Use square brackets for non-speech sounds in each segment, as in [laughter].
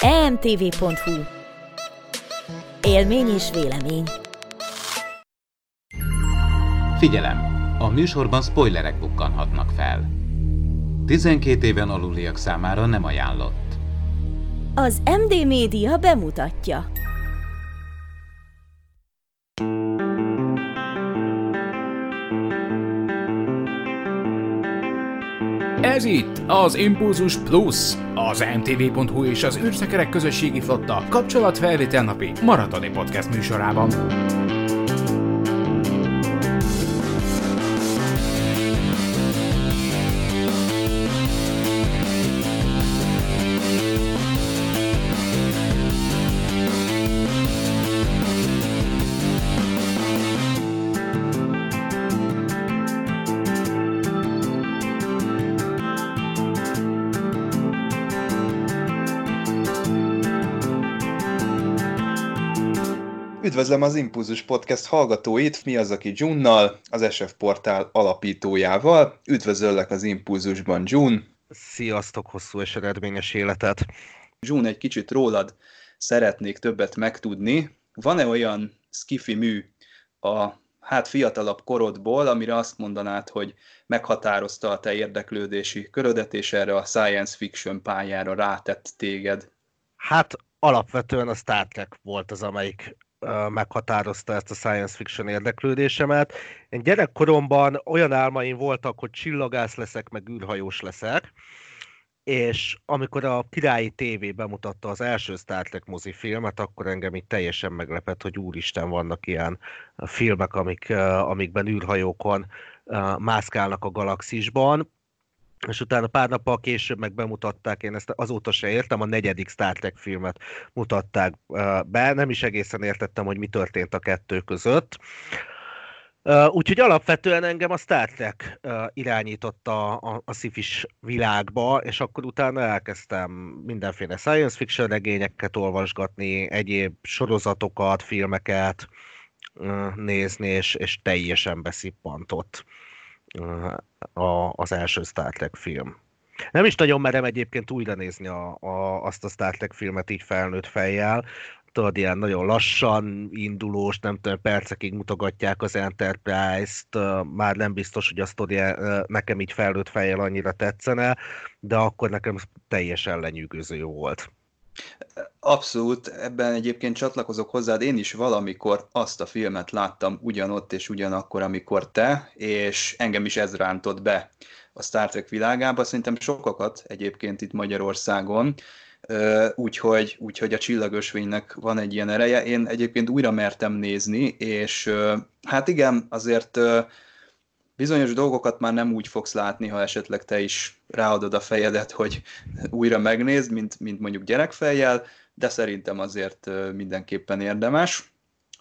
emtv.hu Élmény és vélemény Figyelem! A műsorban spoilerek bukkanhatnak fel. 12 éven aluliak számára nem ajánlott. Az MD Média bemutatja. Ez itt az Impulzus Plus, az MTV.hu és az űrszekerek közösségi flotta kapcsolatfelvétel napi maratoni podcast műsorában. Üdvözlöm az Impulzus Podcast hallgatóit, mi az, aki Junnal, az SF Portál alapítójával. Üdvözöllek az Impulzusban, Jun. Sziasztok, hosszú és eredményes életet. Jun, egy kicsit rólad szeretnék többet megtudni. Van-e olyan skifi mű a hát fiatalabb korodból, amire azt mondanád, hogy meghatározta a te érdeklődési körödet, és erre a science fiction pályára rátett téged? Hát alapvetően a Star Trek volt az, amelyik meghatározta ezt a science fiction érdeklődésemet. Én gyerekkoromban olyan álmaim voltak, hogy csillagász leszek, meg űrhajós leszek, és amikor a Királyi TV bemutatta az első Star Trek mozifilmet, akkor engem itt teljesen meglepett, hogy úristen vannak ilyen filmek, amik, amikben űrhajókon mászkálnak a galaxisban, és utána pár nappal később meg bemutatták, én ezt azóta se értem, a negyedik Star Trek filmet mutatták be, nem is egészen értettem, hogy mi történt a kettő között. Úgyhogy alapvetően engem a Star Trek irányította a, a szifis világba, és akkor utána elkezdtem mindenféle science fiction regényeket olvasgatni, egyéb sorozatokat, filmeket nézni, és, és teljesen beszippantott a, az első Star Trek film. Nem is nagyon merem egyébként újra nézni a, a, azt a Star Trek filmet így felnőtt fejjel. Tudod, ilyen nagyon lassan indulós, nem tudom, percekig mutogatják az Enterprise-t, már nem biztos, hogy a sztori nekem így felnőtt fejjel annyira tetszene, de akkor nekem teljesen lenyűgöző volt. Abszolút, ebben egyébként csatlakozok hozzád, én is valamikor azt a filmet láttam ugyanott és ugyanakkor, amikor te, és engem is ez rántott be a Star Trek világába, szerintem sokakat egyébként itt Magyarországon, úgyhogy, úgyhogy a csillagösvénynek van egy ilyen ereje. Én egyébként újra mertem nézni, és hát igen, azért bizonyos dolgokat már nem úgy fogsz látni, ha esetleg te is ráadod a fejedet, hogy újra megnézd, mint, mint mondjuk gyerekfejjel, de szerintem azért mindenképpen érdemes.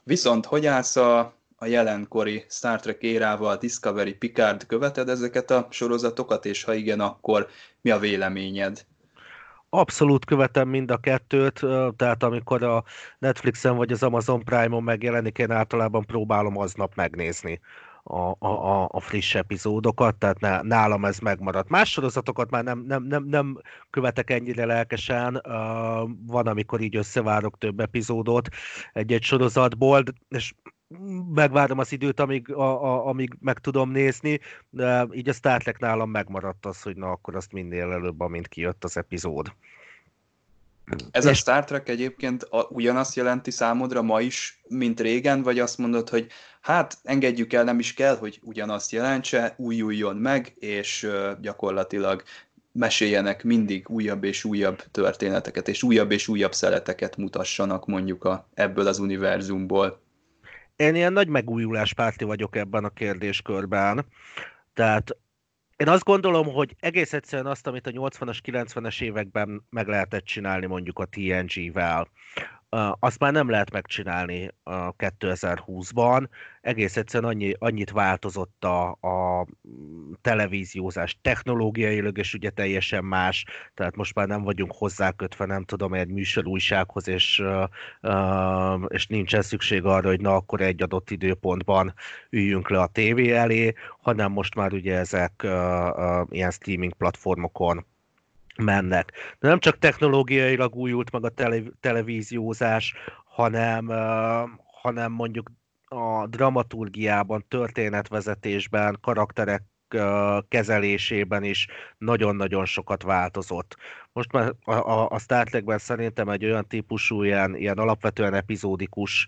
Viszont hogy állsz a, a jelenkori Star Trek érával, Discovery, Picard, követed ezeket a sorozatokat, és ha igen, akkor mi a véleményed? Abszolút követem mind a kettőt, tehát amikor a Netflixen vagy az Amazon Prime-on megjelenik, én általában próbálom aznap megnézni a, a, a friss epizódokat, tehát nálam ez megmaradt. Más sorozatokat már nem, nem, nem, nem követek ennyire lelkesen, uh, van, amikor így összevárok több epizódot egy-egy sorozatból, és megvárom az időt, amíg, a, a, amíg meg tudom nézni, de így a Star Trek nálam megmaradt az, hogy na akkor azt minél előbb, amint kijött az epizód. Ez a Star Trek egyébként a, ugyanazt jelenti számodra ma is, mint régen, vagy azt mondod, hogy hát engedjük el, nem is kell, hogy ugyanazt jelentse, újuljon meg, és uh, gyakorlatilag meséljenek mindig újabb és újabb történeteket, és újabb és újabb szeleteket mutassanak mondjuk a, ebből az univerzumból. Én ilyen nagy megújulás párti vagyok ebben a kérdéskörben. Tehát én azt gondolom, hogy egész egyszerűen azt, amit a 80-as, 90-es években meg lehetett csinálni mondjuk a TNG-vel, azt már nem lehet megcsinálni 2020-ban. Egész egyszerűen annyi, annyit változott a, a televíziózás technológiailag, és ugye teljesen más, tehát most már nem vagyunk hozzákötve, nem tudom, egy műsorújsághoz, és, és nincsen szükség arra, hogy na akkor egy adott időpontban üljünk le a tévé elé, hanem most már ugye ezek ilyen streaming platformokon mennek. De nem csak technológiailag újult meg a tele- televíziózás, hanem, uh, hanem mondjuk a dramaturgiában, történetvezetésben, karakterek kezelésében is nagyon-nagyon sokat változott. Most már a, a, a Star Trekben szerintem egy olyan típusú, ilyen, ilyen alapvetően epizódikus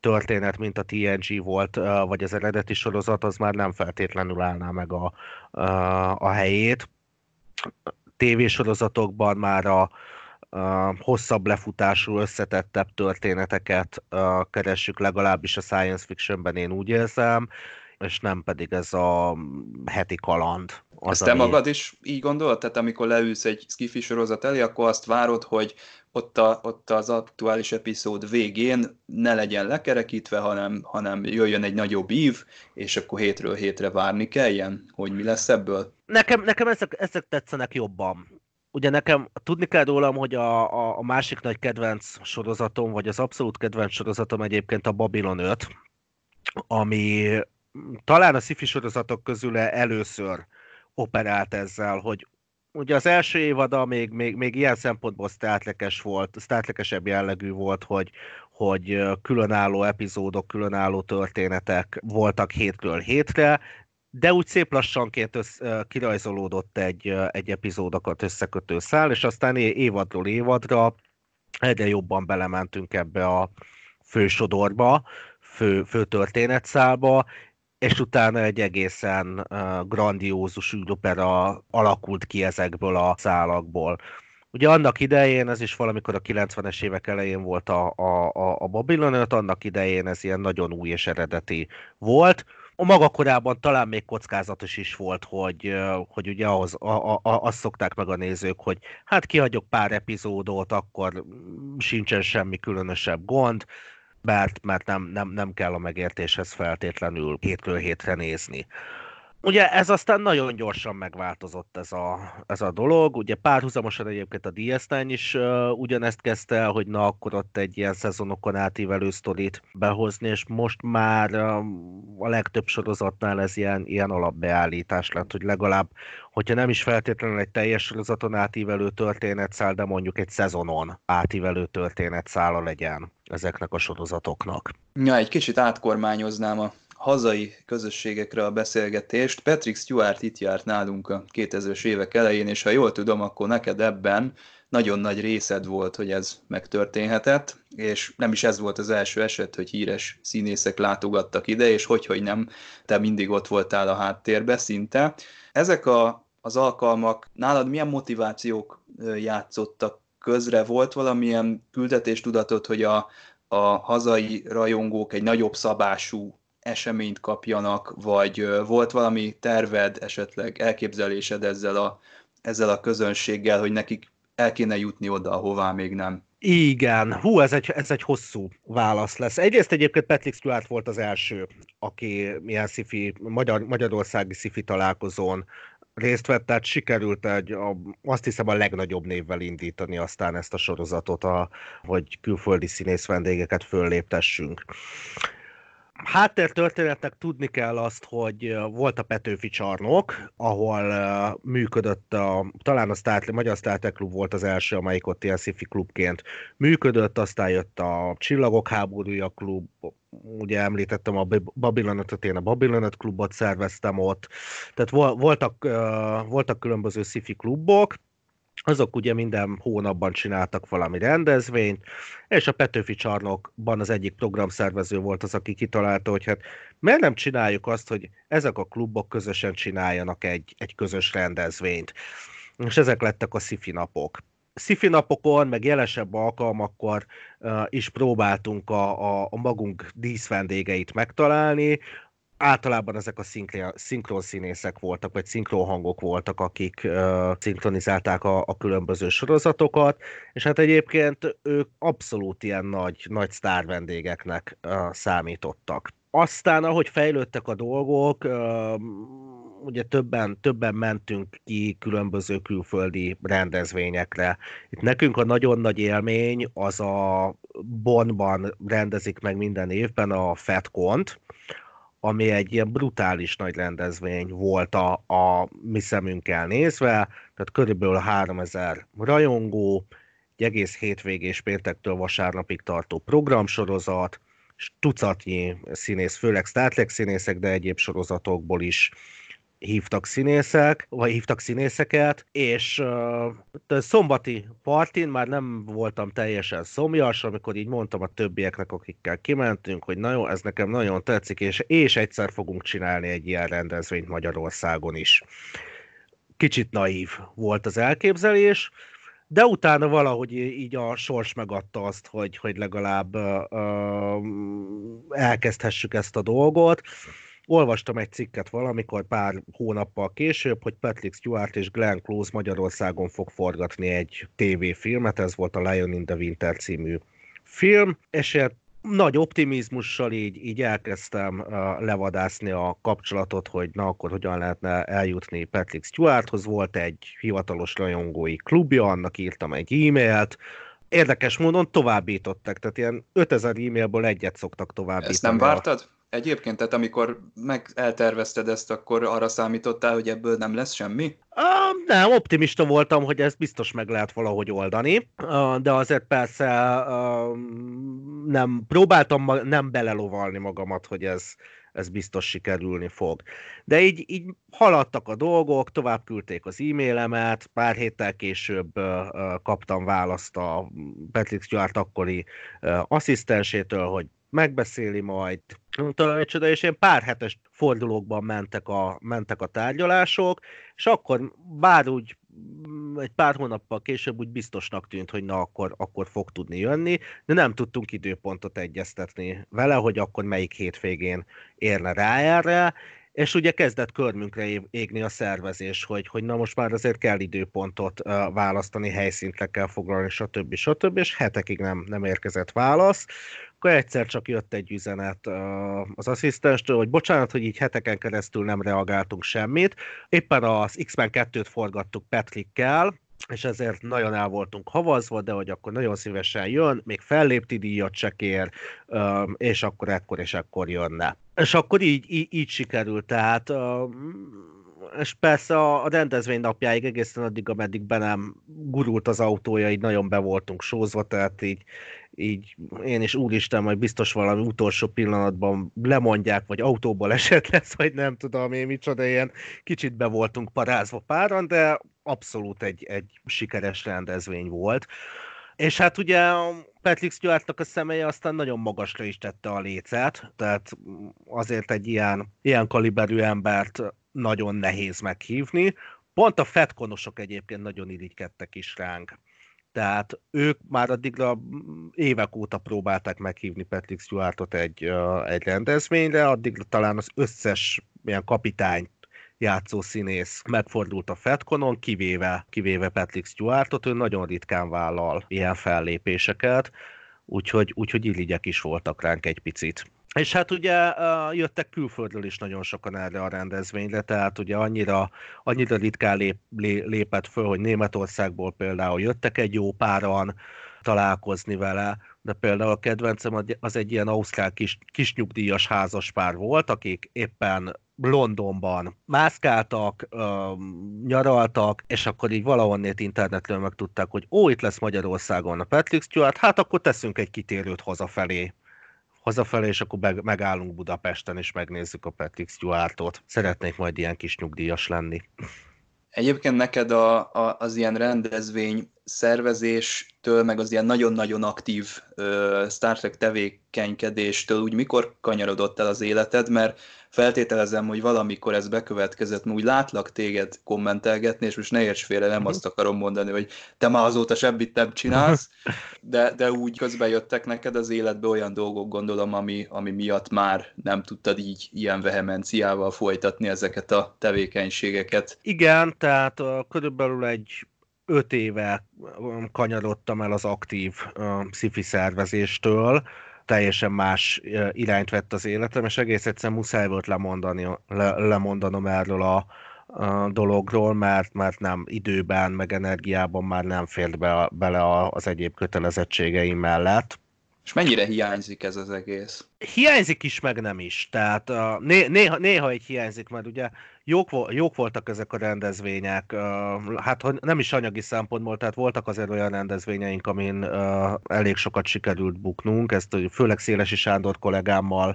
történet, mint a TNG volt, vagy az eredeti sorozat, az már nem feltétlenül állná meg a, a, a helyét. Tévésorozatokban már a, a hosszabb lefutású, összetettebb történeteket a, keressük, legalábbis a science fictionben én úgy érzem, és nem pedig ez a heti kaland. Az Ezt te ami... magad is így gondolod? Tehát amikor leülsz egy skifi sorozat elé, akkor azt várod, hogy ott, a, ott az aktuális epizód végén ne legyen lekerekítve, hanem, hanem jöjjön egy nagyobb ív, és akkor hétről hétre várni kelljen, hogy mi lesz ebből? Nekem, nekem ezek, ezek tetszenek jobban. Ugye nekem tudni kell rólam, hogy a, a, a másik nagy kedvenc sorozatom, vagy az abszolút kedvenc sorozatom egyébként a Babylon 5, ami talán a sci sorozatok közül először operált ezzel, hogy ugye az első évada még, még, még ilyen szempontból sztátlekes volt, sztátlekesebb jellegű volt, hogy, hogy különálló epizódok, különálló történetek voltak hétről hétre, de úgy szép lassanként össz, kirajzolódott egy, egy epizódokat összekötő szál, és aztán évadról évadra egyre jobban belementünk ebbe a fősodorba, fő, fő történetszálba, és utána egy egészen grandiózus űropera alakult ki ezekből a szálakból. Ugye annak idején, ez is valamikor a 90-es évek elején volt a, a, a, a Babylon 5, annak idején ez ilyen nagyon új és eredeti volt. A maga korában talán még kockázatos is volt, hogy, hogy ugye ahhoz, a, a, azt szokták meg a nézők, hogy hát kihagyok pár epizódot, akkor sincsen semmi különösebb gond, mert, mert nem, nem, nem kell a megértéshez feltétlenül hétről hétre nézni. Ugye ez aztán nagyon gyorsan megváltozott ez a, ez a dolog, ugye párhuzamosan egyébként a ds is uh, ugyanezt kezdte el, hogy na akkor ott egy ilyen szezonokon átívelő sztorit behozni, és most már uh, a legtöbb sorozatnál ez ilyen, ilyen alapbeállítás lett, hogy legalább, hogyha nem is feltétlenül egy teljes sorozaton átívelő történetszál, de mondjuk egy szezonon átívelő történetszála legyen ezeknek a sorozatoknak. Ja, egy kicsit átkormányoznám a hazai közösségekre a beszélgetést. Patrick Stewart itt járt nálunk a 2000-es évek elején, és ha jól tudom, akkor neked ebben nagyon nagy részed volt, hogy ez megtörténhetett, és nem is ez volt az első eset, hogy híres színészek látogattak ide, és hogy, hogy nem, te mindig ott voltál a háttérbe szinte. Ezek a, az alkalmak nálad milyen motivációk játszottak közre? Volt valamilyen küldetéstudatot, hogy a, a hazai rajongók egy nagyobb szabású eseményt kapjanak, vagy volt valami terved, esetleg elképzelésed ezzel a, ezzel a közönséggel, hogy nekik el kéne jutni oda, ahová még nem? Igen, hú, ez egy, ez egy hosszú válasz lesz. Egyrészt egyébként Patrick Stewart volt az első, aki milyen szifi, Magyar, Magyarországi szifi találkozón részt vett, tehát sikerült egy, a, azt hiszem a legnagyobb névvel indítani aztán ezt a sorozatot, a, hogy külföldi színész vendégeket fölléptessünk. Háttértörténetnek tudni kell azt, hogy volt a Petőfi csarnok, ahol működött a, talán a Star, Magyar Star Trek Klub volt az első, amelyik ott ilyen sci klubként működött, aztán jött a Csillagok háborúja klub, ugye említettem a Babylonet, én a Babylonet klubot szerveztem ott, tehát voltak, voltak különböző sci klubok, azok ugye minden hónapban csináltak valami rendezvényt, és a Petőfi csarnokban az egyik programszervező volt az, aki kitalálta, hogy hát miért nem csináljuk azt, hogy ezek a klubok közösen csináljanak egy, egy közös rendezvényt. És ezek lettek a szifi napok. Szifi napokon, meg jelesebb alkalmakkor uh, is próbáltunk a, a, a magunk díszvendégeit megtalálni, általában ezek a szinkron színészek voltak, vagy szinkron hangok voltak, akik uh, szinkronizálták a, a különböző sorozatokat, és hát egyébként ők abszolút ilyen nagy, nagy sztár vendégeknek uh, számítottak. Aztán, ahogy fejlődtek a dolgok, uh, ugye többen, többen mentünk ki különböző külföldi rendezvényekre. Itt nekünk a nagyon nagy élmény az a Bonban rendezik meg minden évben a FedCont, ami egy ilyen brutális nagy rendezvény volt a, a mi szemünkkel nézve, tehát körülbelül 3000 rajongó, egy egész hétvégés péntektől vasárnapig tartó programsorozat, és tucatnyi színész, főleg Star Trek színészek, de egyéb sorozatokból is hívtak színészek, vagy hívtak színészeket, és uh, szombati partin már nem voltam teljesen szomjas, amikor így mondtam a többieknek, akikkel kimentünk, hogy na jó, ez nekem nagyon tetszik, és, és egyszer fogunk csinálni egy ilyen rendezvényt Magyarországon is. Kicsit naív volt az elképzelés, de utána valahogy így a sors megadta azt, hogy, hogy legalább uh, elkezdhessük ezt a dolgot. Olvastam egy cikket valamikor pár hónappal később, hogy Patrick Stewart és Glenn Close Magyarországon fog forgatni egy tévéfilmet, ez volt a Lion in the Winter című film, és nagy optimizmussal így, így elkezdtem uh, levadászni a kapcsolatot, hogy na akkor hogyan lehetne eljutni Patrick Stewarthoz. Volt egy hivatalos rajongói klubja, annak írtam egy e-mailt, Érdekes módon továbbítottak, tehát ilyen 5000 e-mailből egyet szoktak továbbítani. Ezt nem vártad? Egyébként, tehát amikor meg eltervezted ezt, akkor arra számítottál, hogy ebből nem lesz semmi? Uh, nem, optimista voltam, hogy ezt biztos meg lehet valahogy oldani, de azért persze uh, nem próbáltam nem belelovalni magamat, hogy ez, ez biztos sikerülni fog. De így, így haladtak a dolgok, tovább küldték az e-mailemet, pár héttel később uh, kaptam választ a Patrick Stewart akkori uh, asszisztensétől, hogy megbeszéli majd, talán egy csoda, és ilyen pár hetes fordulókban mentek a, mentek a tárgyalások, és akkor bár úgy mm, egy pár hónappal később úgy biztosnak tűnt, hogy na akkor, akkor fog tudni jönni, de nem tudtunk időpontot egyeztetni vele, hogy akkor melyik hétvégén érne rá erre, és ugye kezdett körmünkre égni a szervezés, hogy, hogy na most már azért kell időpontot választani, helyszínt kell foglalni, stb. stb. és hetekig nem, nem érkezett válasz akkor egyszer csak jött egy üzenet az asszisztenstől, hogy bocsánat, hogy így heteken keresztül nem reagáltunk semmit. Éppen az X-Men 2-t forgattuk Patrickkel, és ezért nagyon el voltunk havazva, de hogy akkor nagyon szívesen jön, még fellépti díjat se kér, és akkor ekkor és ekkor jönne. És akkor így, így, így sikerült, tehát és persze a, a rendezvény napjáig egészen addig, ameddig be nem gurult az autója, így nagyon be voltunk sózva, tehát így, így én is úristen, majd biztos valami utolsó pillanatban lemondják, vagy autóból [laughs] eset lesz, vagy nem tudom én micsoda, ilyen kicsit be voltunk parázva páran, de abszolút egy, egy sikeres rendezvény volt. És hát ugye Patrick Stewartnak a személye aztán nagyon magasra is tette a lécet, tehát azért egy ilyen, ilyen kaliberű embert nagyon nehéz meghívni. Pont a fetkonosok egyébként nagyon irigykedtek is ránk. Tehát ők már addigra évek óta próbálták meghívni Patrick Stewartot egy, egy rendezvényre, addigra talán az összes ilyen kapitány játszó színész megfordult a Fetkonon, kivéve, kivéve Patrick Stewartot, ő nagyon ritkán vállal ilyen fellépéseket, úgyhogy, úgyhogy irigyek is voltak ránk egy picit. És hát ugye jöttek külföldről is nagyon sokan erre a rendezvényre, tehát ugye annyira, annyira ritkán lép, lépett föl, hogy Németországból például jöttek egy jó páran találkozni vele, de például a kedvencem az egy ilyen ausztrál kis, kisnyugdíjas házaspár volt, akik éppen Londonban mászkáltak, nyaraltak, és akkor így valahonnét internetről megtudták, hogy ó, itt lesz Magyarországon a Patrick Stewart, hát akkor teszünk egy kitérőt hazafelé hazafelé, és akkor megállunk Budapesten, és megnézzük a Patrick Stewartot. Szeretnék majd ilyen kis nyugdíjas lenni. Egyébként neked a, a, az ilyen rendezvény szervezéstől, meg az ilyen nagyon-nagyon aktív uh, Star Trek tevékenykedéstől úgy mikor kanyarodott el az életed, mert feltételezem, hogy valamikor ez bekövetkezett, úgy látlak téged kommentelgetni, és most ne érts félre, nem azt akarom mondani, hogy te már azóta semmit nem csinálsz, de, de úgy közben jöttek neked az életbe olyan dolgok, gondolom, ami, ami miatt már nem tudtad így ilyen vehemenciával folytatni ezeket a tevékenységeket. Igen, tehát uh, körülbelül egy öt éve kanyarodtam el az aktív uh, sci szervezéstől, teljesen más irányt vett az életem, és egész egyszerűen muszáj volt lemondani, le, lemondanom erről a, a dologról, mert, mert nem időben, meg energiában már nem fért be, bele az egyéb kötelezettségeim mellett. És mennyire hiányzik ez az egész? Hiányzik is, meg nem is. Tehát uh, né- néha, néha egy hiányzik, mert ugye jók, jók voltak ezek a rendezvények, hát nem is anyagi szempontból, tehát voltak azért olyan rendezvényeink, amin elég sokat sikerült buknunk, ezt főleg Szélesi Sándor kollégámmal,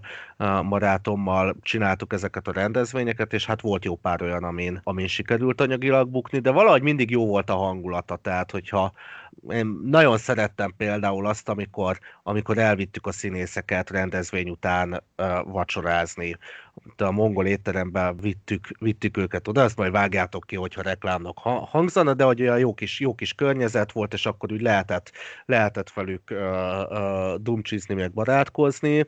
barátommal csináltuk ezeket a rendezvényeket, és hát volt jó pár olyan, amin, amin sikerült anyagilag bukni, de valahogy mindig jó volt a hangulata, tehát hogyha én nagyon szerettem például azt, amikor, amikor elvittük a színészeket rendezvény után uh, vacsorázni. De a mongol étteremben vittük, vittük őket oda, azt majd vágjátok ki, hogyha reklámnak hangzana, de hogy olyan jó kis, jó kis környezet volt, és akkor úgy lehetett, lehetett velük uh, uh, dumcsizni, meg barátkozni. Uh,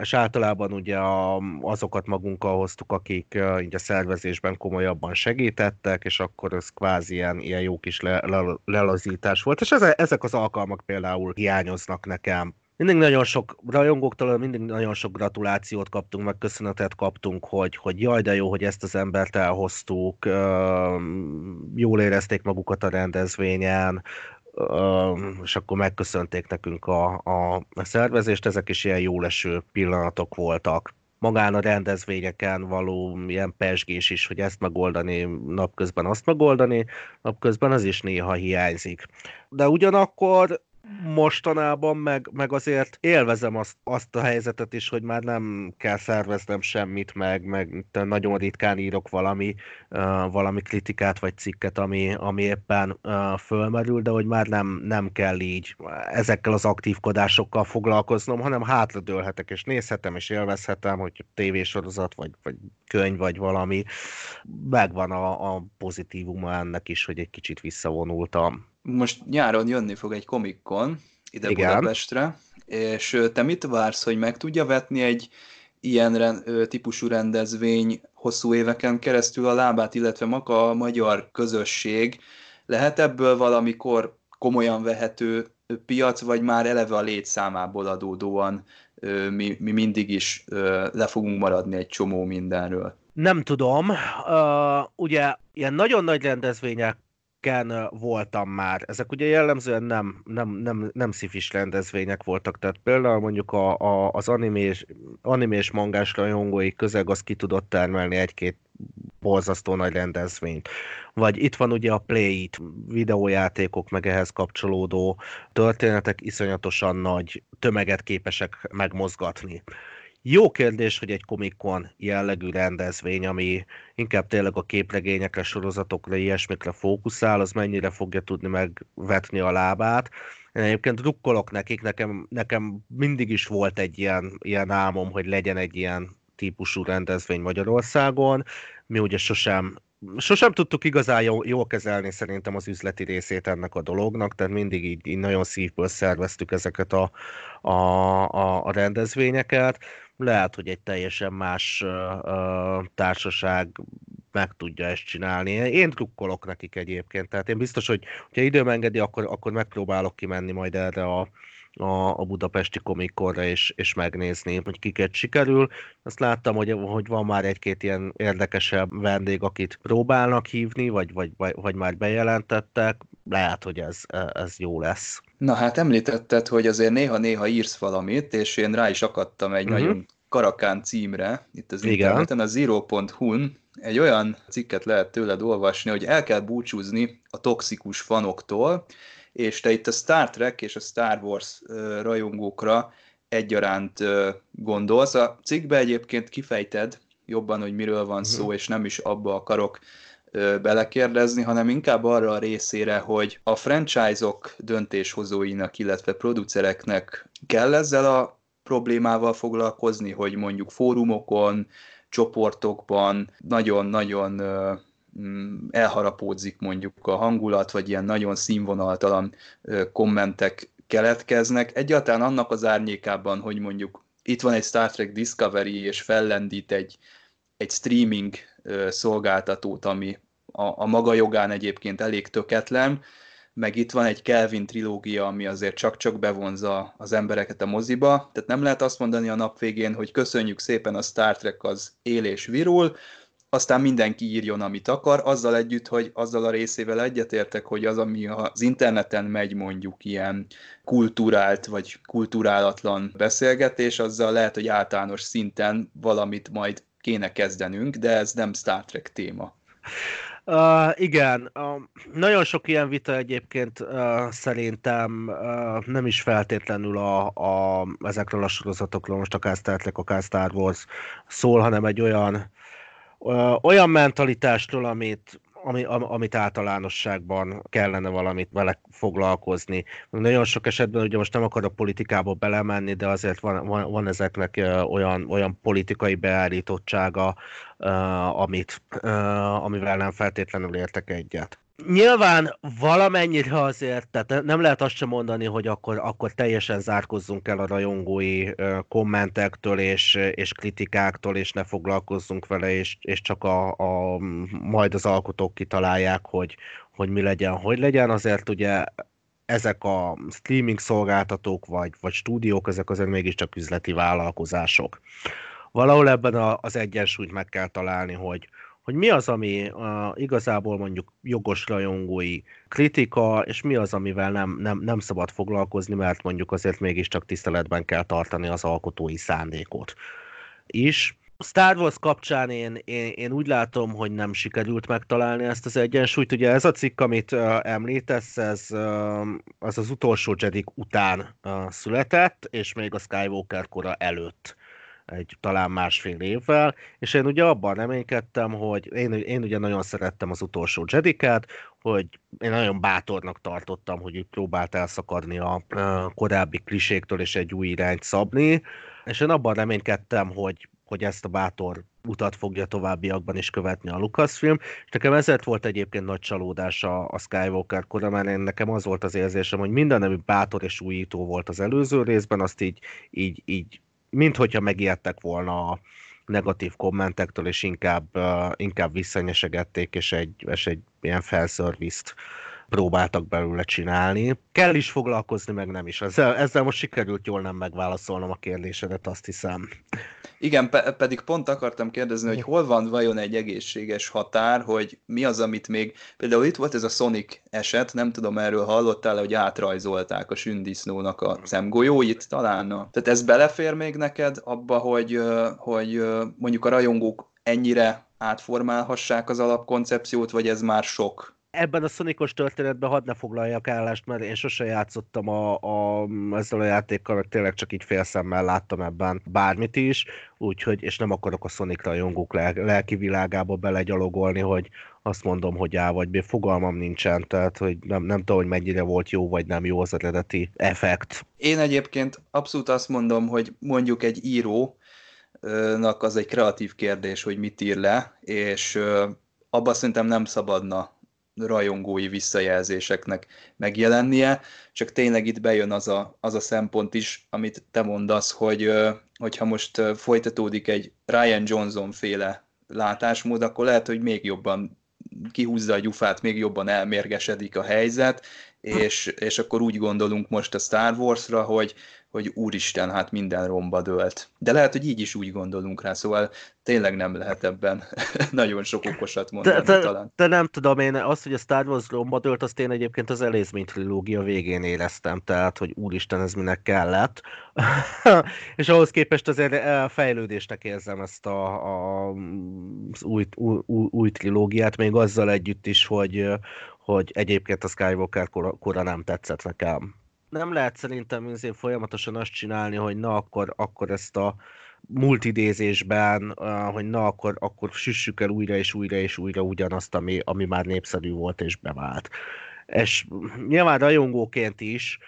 és általában ugye a, azokat magunkkal hoztuk, akik így a szervezésben komolyabban segítettek, és akkor ez kvázi ilyen, ilyen jó kis le, le, lelazítás volt, és ez, ezek az alkalmak például hiányoznak nekem. Mindig nagyon sok rajongóktól, mindig nagyon sok gratulációt kaptunk, meg köszönetet kaptunk, hogy, hogy jaj, de jó, hogy ezt az embert elhoztuk, jól érezték magukat a rendezvényen, és akkor megköszönték nekünk a, a, a szervezést, ezek is ilyen jó leső pillanatok voltak. Magán a rendezvényeken való ilyen pesgés is, hogy ezt megoldani, napközben azt megoldani, napközben az is néha hiányzik. De ugyanakkor mostanában meg, meg azért élvezem azt, azt a helyzetet is, hogy már nem kell szerveznem semmit, meg, meg nagyon ritkán írok valami, uh, valami kritikát vagy cikket, ami, ami éppen uh, fölmerül, de hogy már nem, nem kell így ezekkel az aktívkodásokkal foglalkoznom, hanem hátradőlhetek, és nézhetem, és élvezhetem, hogy tévésorozat, vagy, vagy könyv, vagy valami, megvan a, a pozitívuma ennek is, hogy egy kicsit visszavonultam most nyáron jönni fog egy komikon ide Igen. Budapestre, és te mit vársz, hogy meg tudja vetni egy ilyen típusú rendezvény hosszú éveken keresztül a lábát, illetve maga a magyar közösség, lehet ebből valamikor komolyan vehető piac, vagy már eleve a létszámából adódóan mi, mi mindig is le fogunk maradni egy csomó mindenről? Nem tudom. Uh, ugye ilyen nagyon nagy rendezvények ken voltam már. Ezek ugye jellemzően nem, nem, nem, nem szifis rendezvények voltak, tehát például mondjuk a, a, az animés, animés mangás rajongói közeg az ki tudott termelni egy-két borzasztó nagy rendezvényt. Vagy itt van ugye a Play It, videójátékok, meg ehhez kapcsolódó történetek iszonyatosan nagy tömeget képesek megmozgatni. Jó kérdés, hogy egy komikon jellegű rendezvény, ami inkább tényleg a képregényekre, sorozatokra, ilyesmikre fókuszál, az mennyire fogja tudni megvetni a lábát. Én egyébként drukkolok nekik, nekem, nekem mindig is volt egy ilyen, ilyen álmom, hogy legyen egy ilyen típusú rendezvény Magyarországon. Mi ugye sosem sosem tudtuk igazán jól, jól kezelni szerintem az üzleti részét ennek a dolognak, tehát mindig így, így nagyon szívből szerveztük ezeket a, a, a, a rendezvényeket lehet, hogy egy teljesen más uh, társaság meg tudja ezt csinálni. Én drukkolok nekik egyébként, tehát én biztos, hogy ha időm engedi, akkor, akkor megpróbálok kimenni majd erre a, a, a budapesti komikorra és, és megnézni, hogy kiket sikerül. Azt láttam, hogy, hogy van már egy-két ilyen érdekesebb vendég, akit próbálnak hívni, vagy, vagy, vagy, vagy már bejelentettek. Lehet, hogy ez, ez jó lesz. Na hát említetted, hogy azért néha-néha írsz valamit, és én rá is akadtam egy uh-huh. nagyon karakán címre, itt az Igen. interneten, a zero.hu-n egy olyan cikket lehet tőled olvasni, hogy el kell búcsúzni a toxikus fanoktól, és te itt a Star Trek és a Star Wars rajongókra egyaránt gondolsz. A cikkbe egyébként kifejted jobban, hogy miről van szó, uh-huh. és nem is abba akarok belekérdezni, hanem inkább arra a részére, hogy a franchise-ok döntéshozóinak, illetve producereknek kell ezzel a problémával foglalkozni, hogy mondjuk fórumokon, csoportokban nagyon-nagyon mm, elharapódzik mondjuk a hangulat, vagy ilyen nagyon színvonaltalan kommentek keletkeznek. Egyáltalán annak az árnyékában, hogy mondjuk itt van egy Star Trek Discovery, és fellendít egy, egy streaming szolgáltatót, ami a, a maga jogán egyébként elég töketlen, meg itt van egy Kelvin trilógia, ami azért csak-csak bevonza az embereket a moziba, tehát nem lehet azt mondani a nap végén, hogy köszönjük szépen a Star Trek az él és virul, aztán mindenki írjon, amit akar, azzal együtt, hogy azzal a részével egyetértek, hogy az, ami az interneten megy mondjuk ilyen kultúrált vagy kulturálatlan beszélgetés, azzal lehet, hogy általános szinten valamit majd kéne kezdenünk, de ez nem Star Trek téma. Uh, igen, uh, nagyon sok ilyen vita egyébként uh, szerintem uh, nem is feltétlenül a, a, ezekről a sorozatokról, most akár Star Trek, akár Star Wars szól, hanem egy olyan, uh, olyan mentalitástól, amit, ami, amit általánosságban kellene valamit vele foglalkozni. Nagyon sok esetben, ugye most nem akarok politikába belemenni, de azért van, van, van ezeknek olyan, olyan politikai beállítottsága, amit, amivel nem feltétlenül értek egyet. Nyilván valamennyire azért, tehát nem lehet azt sem mondani, hogy akkor, akkor teljesen zárkozzunk el a rajongói kommentektől és, és kritikáktól, és ne foglalkozzunk vele, és, és csak a, a, majd az alkotók kitalálják, hogy, hogy mi legyen, hogy legyen. Azért ugye ezek a streaming szolgáltatók vagy, vagy stúdiók, ezek azért mégiscsak üzleti vállalkozások. Valahol ebben a, az egyensúlyt meg kell találni, hogy, hogy mi az, ami a, igazából mondjuk jogos rajongói kritika, és mi az, amivel nem, nem, nem szabad foglalkozni, mert mondjuk azért mégiscsak tiszteletben kell tartani az alkotói szándékot is. Star Wars kapcsán én, én, én úgy látom, hogy nem sikerült megtalálni ezt az egyensúlyt. Ugye ez a cikk, amit uh, említesz, ez uh, az az utolsó Jedi után uh, született, és még a Skywalker kora előtt egy talán másfél évvel, és én ugye abban reménykedtem, hogy én, én ugye nagyon szerettem az utolsó Jedikát, hogy én nagyon bátornak tartottam, hogy itt próbált elszakadni a korábbi kliséktől és egy új irányt szabni, és én abban reménykedtem, hogy, hogy ezt a bátor utat fogja továbbiakban is követni a Lucasfilm, és nekem ezért volt egyébként nagy csalódás a, a Skywalker kora, mert én nekem az volt az érzésem, hogy minden, ami bátor és újító volt az előző részben, azt így, így, így mint hogyha megijedtek volna a negatív kommentektől, és inkább, uh, inkább visszanyesegették, és egy, és egy ilyen felszervizt próbáltak belőle csinálni. Kell is foglalkozni, meg nem is. Ezzel, ezzel most sikerült jól nem megválaszolnom a kérdésedet, azt hiszem. Igen, pe- pedig pont akartam kérdezni, hogy hol van vajon egy egészséges határ, hogy mi az, amit még... Például itt volt ez a Sonic eset, nem tudom, erről hallottál hogy átrajzolták a sündisznónak a szemgolyóit talán. Tehát ez belefér még neked abba, hogy, hogy mondjuk a rajongók ennyire átformálhassák az alapkoncepciót, vagy ez már sok? Ebben a szonikos történetben hadd ne foglaljak állást, mert én sose játszottam a, a, ezzel a játékkal, meg tényleg csak így félszemmel láttam ebben bármit is, úgyhogy, és nem akarok a Sonic rajongók lel, lelki világába belegyalogolni, hogy azt mondom, hogy á vagy B, fogalmam nincsen, tehát hogy nem, nem tudom, hogy mennyire volt jó vagy nem jó az eredeti effekt. Én egyébként abszolút azt mondom, hogy mondjuk egy író, az egy kreatív kérdés, hogy mit ír le, és abban szerintem nem szabadna rajongói visszajelzéseknek megjelennie, csak tényleg itt bejön az a, az a szempont is, amit te mondasz, hogy hogyha most folytatódik egy Ryan Johnson féle látásmód, akkor lehet, hogy még jobban kihúzza a gyufát, még jobban elmérgesedik a helyzet, és, és akkor úgy gondolunk most a Star Wars-ra, hogy, hogy úristen, hát minden romba dőlt. De lehet, hogy így is úgy gondolunk rá, szóval tényleg nem lehet ebben [laughs] nagyon sok okosat mondani de, de, talán. De nem tudom, én azt, hogy a Star Wars romba dőlt, azt én egyébként az elézmény trilógia végén éreztem, tehát, hogy úristen, ez minek kellett. [laughs] és ahhoz képest azért eh, fejlődésnek érzem ezt a, a, az új, új, új, új trilógiát, még azzal együtt is, hogy, hogy egyébként a Skywalker kora, kora nem tetszett nekem nem lehet szerintem azért folyamatosan azt csinálni, hogy na akkor, akkor ezt a multidézésben, hogy na akkor, akkor süssük el újra és újra és újra ugyanazt, ami, ami már népszerű volt és bevált. És nyilván rajongóként is,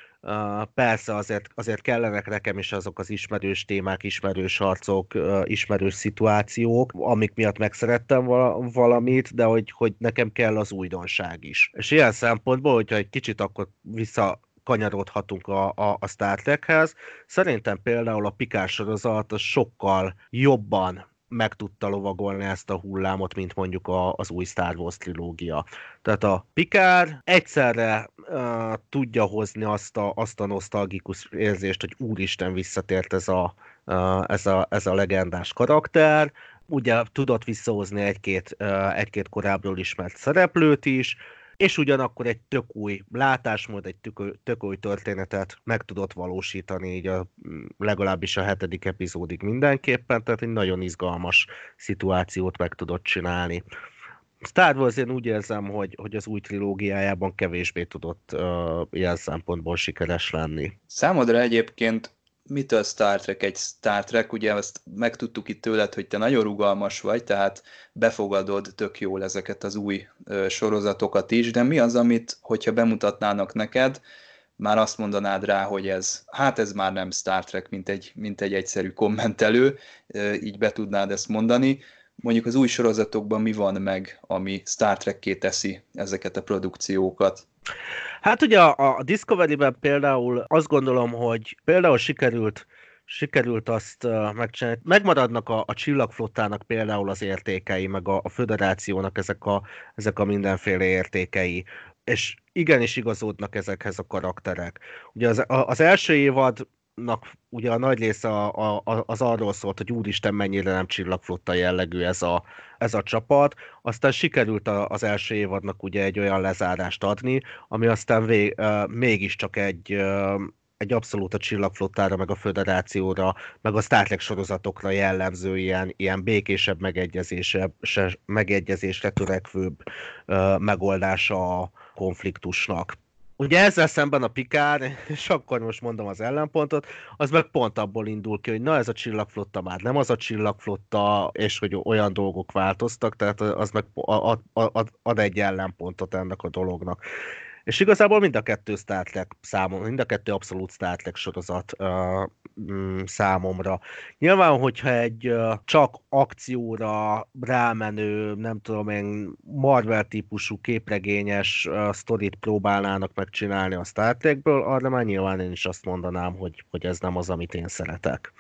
persze azért, azért kellenek nekem is azok az ismerős témák, ismerős harcok, ismerős szituációk, amik miatt megszerettem valamit, de hogy, hogy nekem kell az újdonság is. És ilyen szempontból, hogyha egy kicsit akkor vissza kanyarodhatunk a, a, a Star Trekhez. Szerintem például a Picard sorozat sokkal jobban meg tudta lovagolni ezt a hullámot, mint mondjuk a, az új Star Wars trilógia. Tehát a Picard egyszerre uh, tudja hozni azt a, azt a nosztalgikus érzést, hogy úristen visszatért ez a, uh, ez, a, ez a legendás karakter, ugye tudott visszahozni egy-két, egy-két korábbról ismert szereplőt is, és ugyanakkor egy tök új látásmód, egy tök, tök új történetet meg tudott valósítani, így a, legalábbis a hetedik epizódig mindenképpen, tehát egy nagyon izgalmas szituációt meg tudott csinálni. Star Wars én úgy érzem, hogy, hogy az új trilógiájában kevésbé tudott uh, ilyen szempontból sikeres lenni. Számodra egyébként mitől Star Trek egy Star Trek, ugye ezt megtudtuk itt tőled, hogy te nagyon rugalmas vagy, tehát befogadod tök jól ezeket az új ö, sorozatokat is, de mi az, amit, hogyha bemutatnának neked, már azt mondanád rá, hogy ez, hát ez már nem Star Trek, mint egy, mint egy egyszerű kommentelő, ö, így be tudnád ezt mondani. Mondjuk az új sorozatokban mi van meg, ami Star Trek-ké teszi ezeket a produkciókat? Hát ugye a, a Discovery-ben például azt gondolom, hogy például sikerült sikerült azt megcsinálni. Megmaradnak a, a csillagflottának például az értékei, meg a, a föderációnak ezek a, ezek a mindenféle értékei, és igenis igazodnak ezekhez a karakterek. Ugye az, az első évad ugye a nagy része a, a, az arról szólt, hogy úristen mennyire nem csillagflotta jellegű ez a, ez a csapat. Aztán sikerült a, az első évadnak ugye egy olyan lezárást adni, ami aztán vég, uh, mégiscsak egy, uh, egy abszolút a csillagflottára, meg a föderációra, meg a Star Trek sorozatokra jellemző ilyen, ilyen békésebb megegyezésre, megegyezésre törekvőbb uh, megoldása a konfliktusnak. Ugye ezzel szemben a Pikár, [laughs] és akkor most mondom az ellenpontot, az meg pont abból indul ki, hogy na ez a csillagflotta már nem az a csillagflotta, és hogy olyan dolgok változtak, tehát az meg ad, ad, ad egy ellenpontot ennek a dolognak. És igazából mind a kettő Star Trek számom, mind a kettő abszolút Star Trek sorozat mm, számomra. Nyilván, hogyha egy csak akcióra rámenő, nem tudom én, Marvel típusú képregényes uh, sztorit próbálnának megcsinálni a Star Trekből, arra már nyilván én is azt mondanám, hogy, hogy ez nem az, amit én szeretek.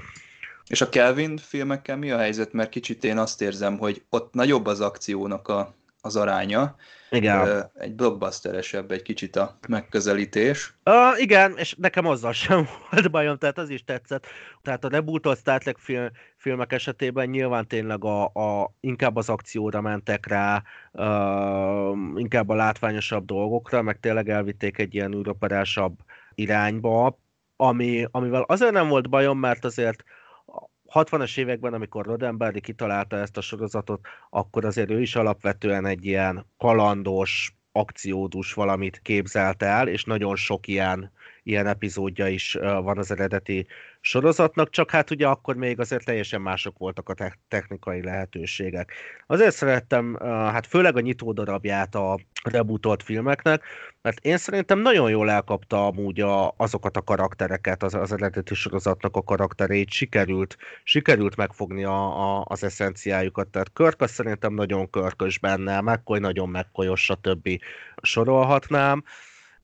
És a Kelvin filmekkel mi a helyzet? Mert kicsit én azt érzem, hogy ott nagyobb az akciónak a, az aránya, igen. Egy blockbusteresebb egy kicsit a megközelítés. Uh, igen, és nekem azzal sem [laughs] volt bajom, tehát az is tetszett. Tehát a rebootolt Star Trek film, filmek esetében nyilván tényleg a, a, inkább az akcióra mentek rá, uh, inkább a látványosabb dolgokra, meg tényleg elvitték egy ilyen űroperásabb irányba, ami, amivel azért nem volt bajom, mert azért 60-as években, amikor Roddenberry kitalálta ezt a sorozatot, akkor azért ő is alapvetően egy ilyen kalandos, akciódus valamit képzelt el, és nagyon sok ilyen, ilyen epizódja is van az eredeti sorozatnak, csak hát ugye akkor még azért teljesen mások voltak a technikai lehetőségek. Azért szerettem, hát főleg a nyitó darabját a rebootolt filmeknek, mert én szerintem nagyon jól elkapta amúgy a, azokat a karaktereket, az, az eredeti sorozatnak a karakterét, sikerült, sikerült megfogni a, a, az eszenciájukat, tehát Körk az szerintem nagyon körkös benne, McCoy nagyon McCoyos, többi sorolhatnám,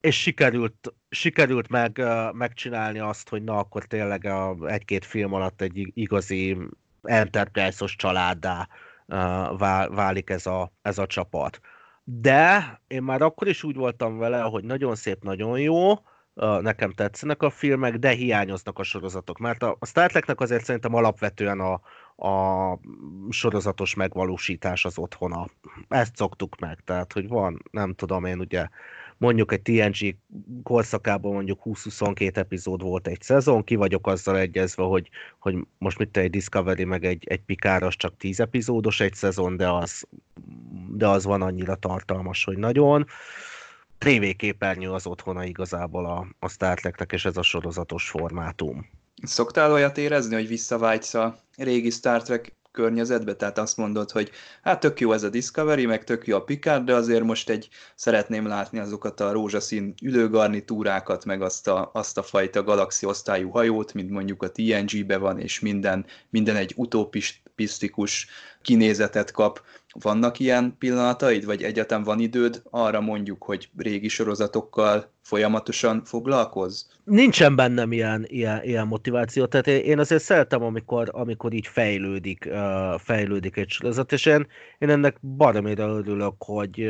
és sikerült, sikerült meg, megcsinálni azt, hogy na akkor tényleg a egy-két film alatt egy igazi enterprise-os családdá válik ez a, ez a csapat. De én már akkor is úgy voltam vele, hogy nagyon szép, nagyon jó, nekem tetszenek a filmek, de hiányoznak a sorozatok. Mert a Star Treknek azért szerintem alapvetően a, a sorozatos megvalósítás az otthona. Ezt szoktuk meg, tehát hogy van, nem tudom én, ugye mondjuk egy TNG korszakában mondjuk 20-22 epizód volt egy szezon, ki vagyok azzal egyezve, hogy, hogy most mit te egy Discovery meg egy, egy Pikáros csak 10 epizódos egy szezon, de az, de az van annyira tartalmas, hogy nagyon. TV-képernyő az otthona igazából a, a Star Treknek, és ez a sorozatos formátum. Szoktál olyat érezni, hogy visszavágysz a régi Star Trek környezetbe, tehát azt mondod, hogy hát tök jó ez a Discovery, meg tök jó a Picard, de azért most egy szeretném látni azokat a rózsaszín ülőgarnitúrákat, meg azt a, azt a fajta galaxi osztályú hajót, mint mondjuk a TNG-be van, és minden, minden egy utopisztikus kinézetet kap. Vannak ilyen pillanataid, vagy egyetem van időd arra mondjuk, hogy régi sorozatokkal folyamatosan foglalkozz? Nincsen bennem ilyen, ilyen, ilyen motiváció, tehát én azért szeretem, amikor, amikor így fejlődik, fejlődik egy sorozat, és én, én ennek baromira örülök, hogy,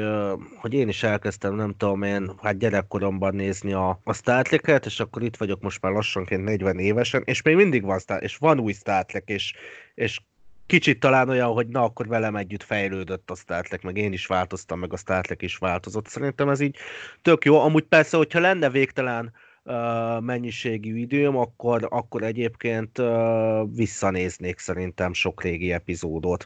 hogy én is elkezdtem, nem tudom én, hát gyerekkoromban nézni a, a Star Trek-et, és akkor itt vagyok most már lassanként 40 évesen, és még mindig van Star, és van új Star Trek, és, és kicsit talán olyan, hogy na, akkor velem együtt fejlődött a Star Trek, meg én is változtam, meg a Star Trek is változott. Szerintem ez így tök jó. Amúgy persze, hogyha lenne végtelen uh, mennyiségű időm, akkor, akkor egyébként uh, visszanéznék szerintem sok régi epizódot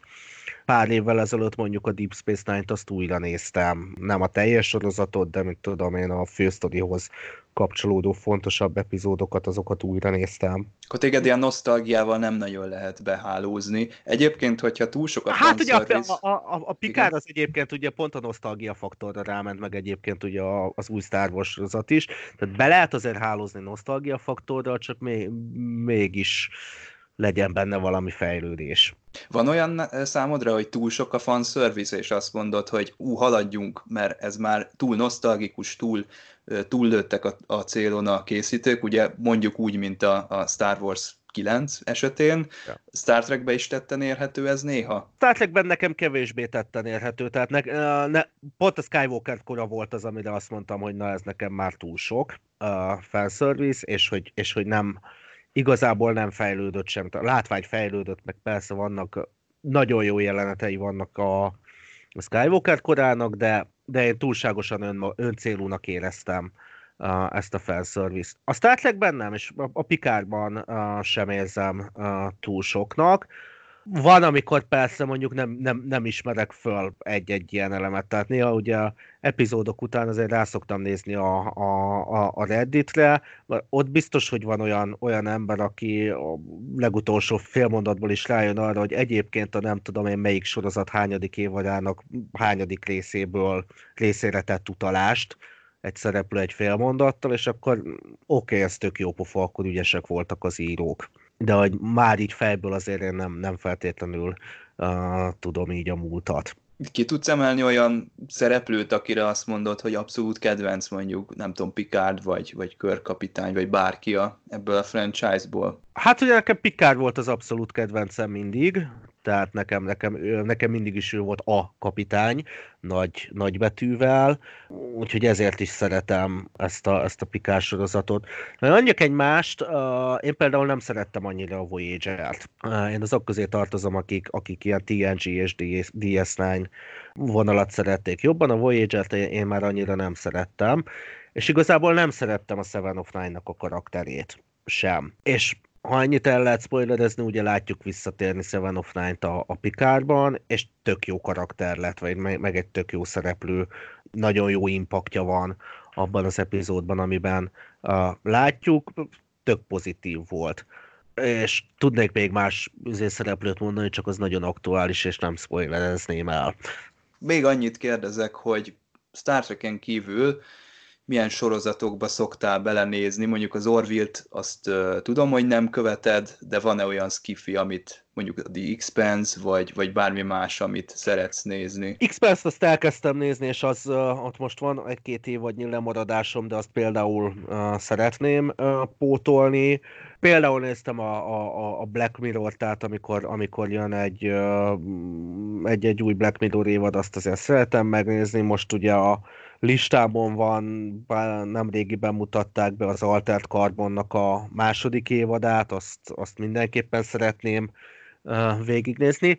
pár évvel ezelőtt mondjuk a Deep Space Nine-t azt újra néztem. Nem a teljes sorozatot, de mint tudom én a fősztorihoz kapcsolódó fontosabb epizódokat, azokat újra néztem. Akkor téged ilyen nosztalgiával nem nagyon lehet behálózni. Egyébként, hogyha túl sokat Hát ugye a, a, a, a Picard az egyébként ugye pont a nosztalgia faktorra ráment, meg egyébként ugye az új Star Wars sorozat is. Tehát be lehet azért hálózni nosztalgia faktorral, csak még, mégis legyen benne valami fejlődés. Van olyan számodra, hogy túl sok a fanservice, és azt mondod, hogy ú, haladjunk, mert ez már túl nosztalgikus, túl túllőttek a, a célon a készítők, ugye mondjuk úgy, mint a, a Star Wars 9 esetén. Ja. Star Trekbe is tetten érhető ez néha? Star Trekben nekem kevésbé tetten érhető, tehát ne, ne, pont a Skywalker kora volt az, amire azt mondtam, hogy na ez nekem már túl sok a uh, fanservice, és hogy, és hogy nem, igazából nem fejlődött sem. A látvány fejlődött, meg persze vannak nagyon jó jelenetei vannak a, a Skywalker korának, de, de én túlságosan ön, öncélúnak éreztem uh, ezt a fanservice-t. A Star Trekben nem, és a, a Picardban uh, sem érzem uh, túl soknak. Van, amikor persze mondjuk nem, nem, nem ismerek föl egy-egy ilyen elemet, tehát néha ugye epizódok után azért rá szoktam nézni a, a, a Redditre, ott biztos, hogy van olyan, olyan ember, aki a legutolsó félmondatból is rájön arra, hogy egyébként a nem tudom én melyik sorozat hányadik évadának hányadik részéből részére tett utalást, egy szereplő egy félmondattal, és akkor oké, okay, ez tök jó pofa, akkor ügyesek voltak az írók de hogy már így fejből azért én nem, nem feltétlenül uh, tudom így a múltat. Ki tudsz emelni olyan szereplőt, akire azt mondod, hogy abszolút kedvenc mondjuk, nem tudom, Picard, vagy, vagy körkapitány, vagy bárki a, ebből a franchise-ból? Hát ugye nekem Picard volt az abszolút kedvencem mindig, tehát nekem, nekem, nekem mindig is ő volt a kapitány, nagy, nagy betűvel, úgyhogy ezért is szeretem ezt a, ezt a Pikás sorozatot. Mondjuk egy mást, uh, én például nem szerettem annyira a Voyager-t. Uh, én azok közé tartozom, akik, akik ilyen TNG és DS9 vonalat szerették. Jobban a Voyager-t én már annyira nem szerettem, és igazából nem szerettem a Seven of Nine-nak a karakterét sem. És ha ennyit el lehet spoilerezni, ugye látjuk visszatérni Seven of Nine-t a, a Pikárban, és tök jó karakter lett, vagy meg, meg egy tök jó szereplő, nagyon jó impaktja van abban az epizódban, amiben uh, látjuk, tök pozitív volt. És tudnék még más szereplőt mondani, csak az nagyon aktuális, és nem spoilerezném el. Még annyit kérdezek, hogy Star Trek-en kívül milyen sorozatokba szoktál belenézni, mondjuk az Orville-t azt uh, tudom, hogy nem követed, de van-e olyan skifi, amit mondjuk a The Expanse, vagy, vagy bármi más, amit szeretsz nézni? Expanse azt elkezdtem nézni, és az uh, ott most van egy-két évadnyi lemaradásom, de azt például uh, szeretném uh, pótolni. Például néztem a, a, a Black Mirror, tehát amikor, amikor jön egy, uh, egy, egy új Black Mirror évad, azt azért szeretem megnézni. Most ugye a listámon van, nem régiben mutatták be az Altert Carbonnak a második évadát, azt, azt mindenképpen szeretném uh, végignézni.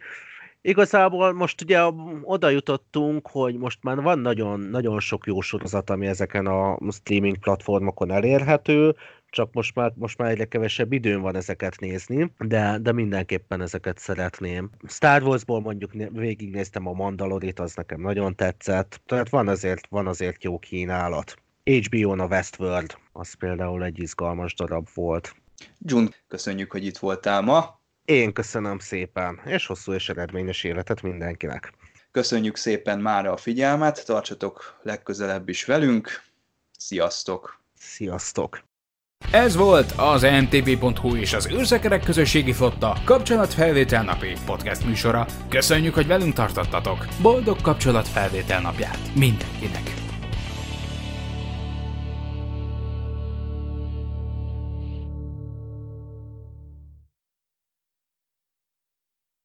Igazából most ugye oda jutottunk, hogy most már van nagyon, nagyon sok jó sorozat, ami ezeken a streaming platformokon elérhető, csak most már, most már egyre kevesebb időm van ezeket nézni, de, de mindenképpen ezeket szeretném. Star Warsból mondjuk végignéztem a Mandalorit, az nekem nagyon tetszett, tehát van azért, van azért jó kínálat. HBO-n a Westworld, az például egy izgalmas darab volt. Jun, köszönjük, hogy itt voltál ma. Én köszönöm szépen, és hosszú és eredményes életet mindenkinek. Köszönjük szépen mára a figyelmet, tartsatok legközelebb is velünk. Sziasztok! Sziasztok! Ez volt az ntb.hu és az űrszekerek közösségi flotta kapcsolatfelvétel napi podcast műsora. Köszönjük, hogy velünk tartottatok! Boldog kapcsolatfelvétel napját mindenkinek!